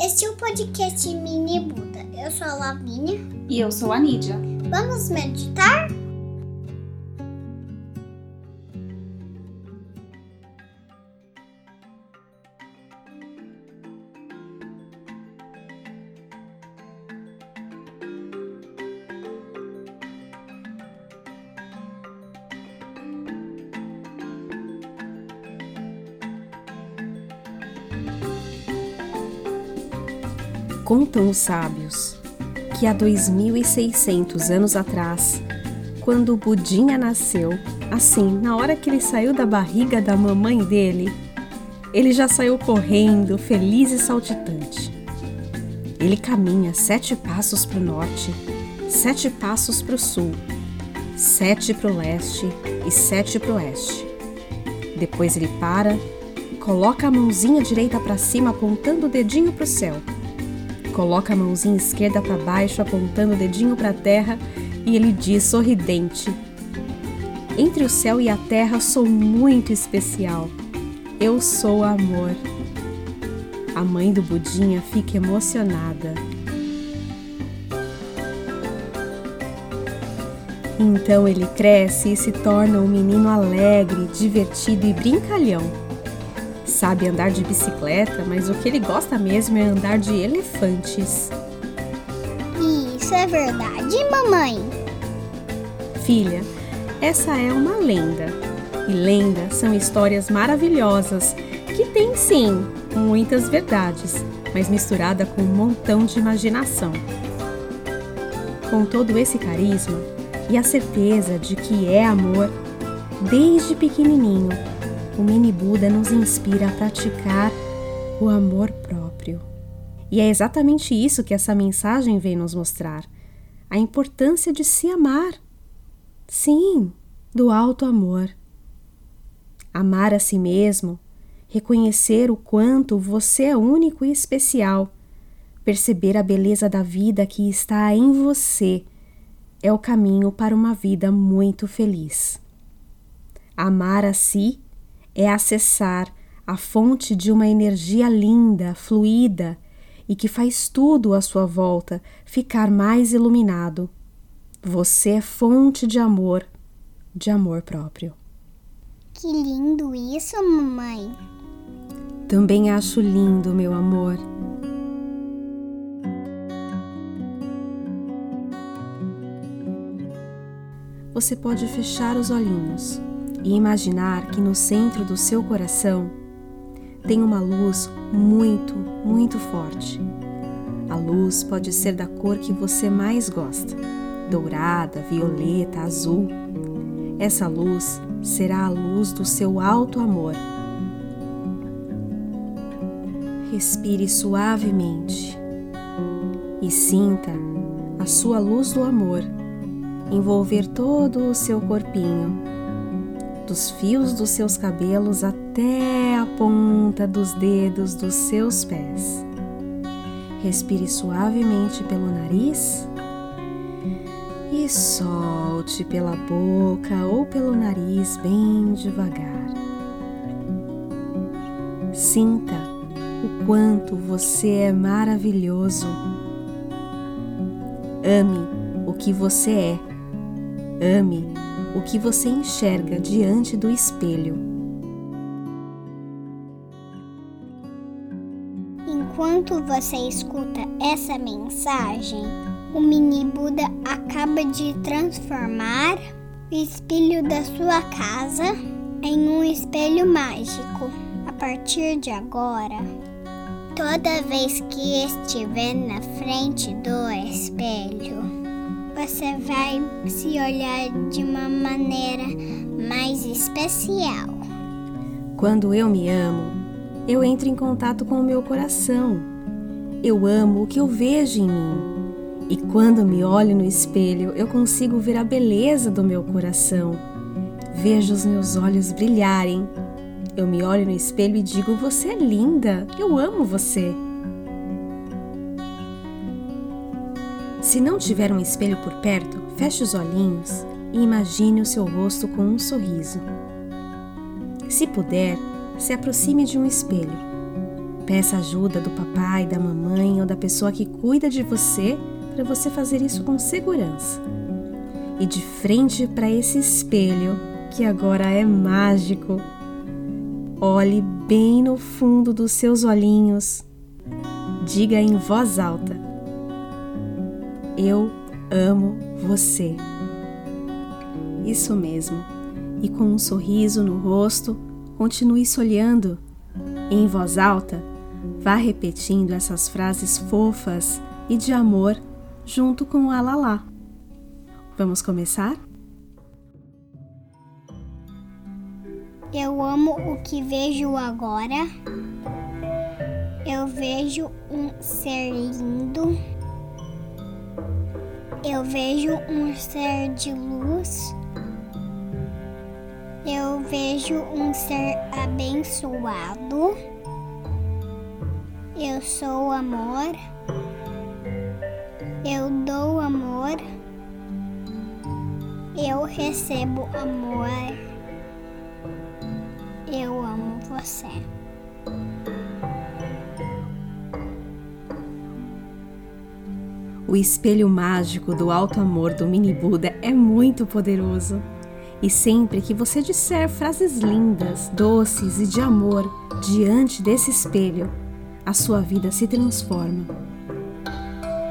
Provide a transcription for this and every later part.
Este é o podcast Mini Buda. Eu sou a Lavínia. E eu sou a Nídia. Vamos meditar? Contam os sábios que há 2600 anos atrás, quando o Budinha nasceu, assim, na hora que ele saiu da barriga da mamãe dele, ele já saiu correndo, feliz e saltitante. Ele caminha sete passos para o norte, sete passos para o sul, sete para o leste e sete para o oeste. Depois ele para, coloca a mãozinha direita para cima apontando o dedinho para o céu coloca a mãozinha esquerda para baixo, apontando o dedinho para a terra, e ele diz sorridente: Entre o céu e a terra sou muito especial. Eu sou amor. A mãe do Budinha fica emocionada. Então ele cresce e se torna um menino alegre, divertido e brincalhão sabe andar de bicicleta, mas o que ele gosta mesmo é andar de elefantes. Isso é verdade, mamãe? Filha, essa é uma lenda. E lendas são histórias maravilhosas que têm sim muitas verdades, mas misturada com um montão de imaginação. Com todo esse carisma e a certeza de que é amor, desde pequenininho o mini Buda nos inspira a praticar o amor próprio. E é exatamente isso que essa mensagem vem nos mostrar: a importância de se amar. Sim, do alto amor. Amar a si mesmo, reconhecer o quanto você é único e especial, perceber a beleza da vida que está em você, é o caminho para uma vida muito feliz. Amar a si é acessar a fonte de uma energia linda, fluida e que faz tudo à sua volta ficar mais iluminado. Você é fonte de amor, de amor próprio. Que lindo isso, mamãe. Também acho lindo, meu amor. Você pode fechar os olhinhos e imaginar que no centro do seu coração tem uma luz muito, muito forte. A luz pode ser da cor que você mais gosta: dourada, violeta, azul. Essa luz será a luz do seu alto amor. Respire suavemente e sinta a sua luz do amor envolver todo o seu corpinho dos fios dos seus cabelos até a ponta dos dedos dos seus pés. Respire suavemente pelo nariz e solte pela boca ou pelo nariz bem devagar. Sinta o quanto você é maravilhoso. Ame o que você é. Ame o que você enxerga diante do espelho. Enquanto você escuta essa mensagem, o mini Buda acaba de transformar o espelho da sua casa em um espelho mágico. A partir de agora, toda vez que estiver na frente do espelho, você vai se olhar de uma maneira mais especial. Quando eu me amo, eu entro em contato com o meu coração. Eu amo o que eu vejo em mim. E quando me olho no espelho, eu consigo ver a beleza do meu coração. Vejo os meus olhos brilharem. Eu me olho no espelho e digo: Você é linda, eu amo você. Se não tiver um espelho por perto, feche os olhinhos e imagine o seu rosto com um sorriso. Se puder, se aproxime de um espelho. Peça ajuda do papai, da mamãe ou da pessoa que cuida de você para você fazer isso com segurança. E de frente para esse espelho, que agora é mágico, olhe bem no fundo dos seus olhinhos. Diga em voz alta: Eu amo você. Isso mesmo. E com um sorriso no rosto, continue se olhando. Em voz alta, Vá repetindo essas frases fofas e de amor junto com o alalá. Vamos começar? Eu amo o que vejo agora. Eu vejo um ser lindo. Eu vejo um ser de luz. Eu vejo um ser abençoado. Eu sou amor. Eu dou amor. Eu recebo amor. Eu amo você. O espelho mágico do alto amor do mini Buda é muito poderoso. E sempre que você disser frases lindas, doces e de amor diante desse espelho, a sua vida se transforma.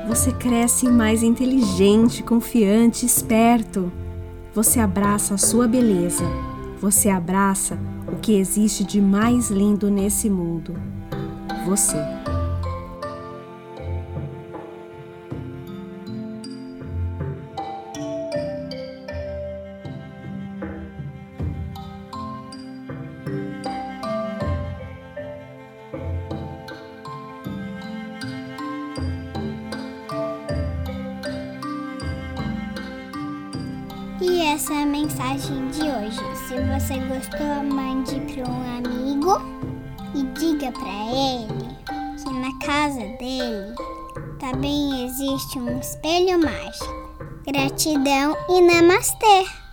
Você cresce mais inteligente, confiante, esperto. Você abraça a sua beleza. Você abraça o que existe de mais lindo nesse mundo. Você. E essa é a mensagem de hoje. Se você gostou, mande para um amigo e diga para ele que na casa dele também existe um espelho mágico. Gratidão e namastê!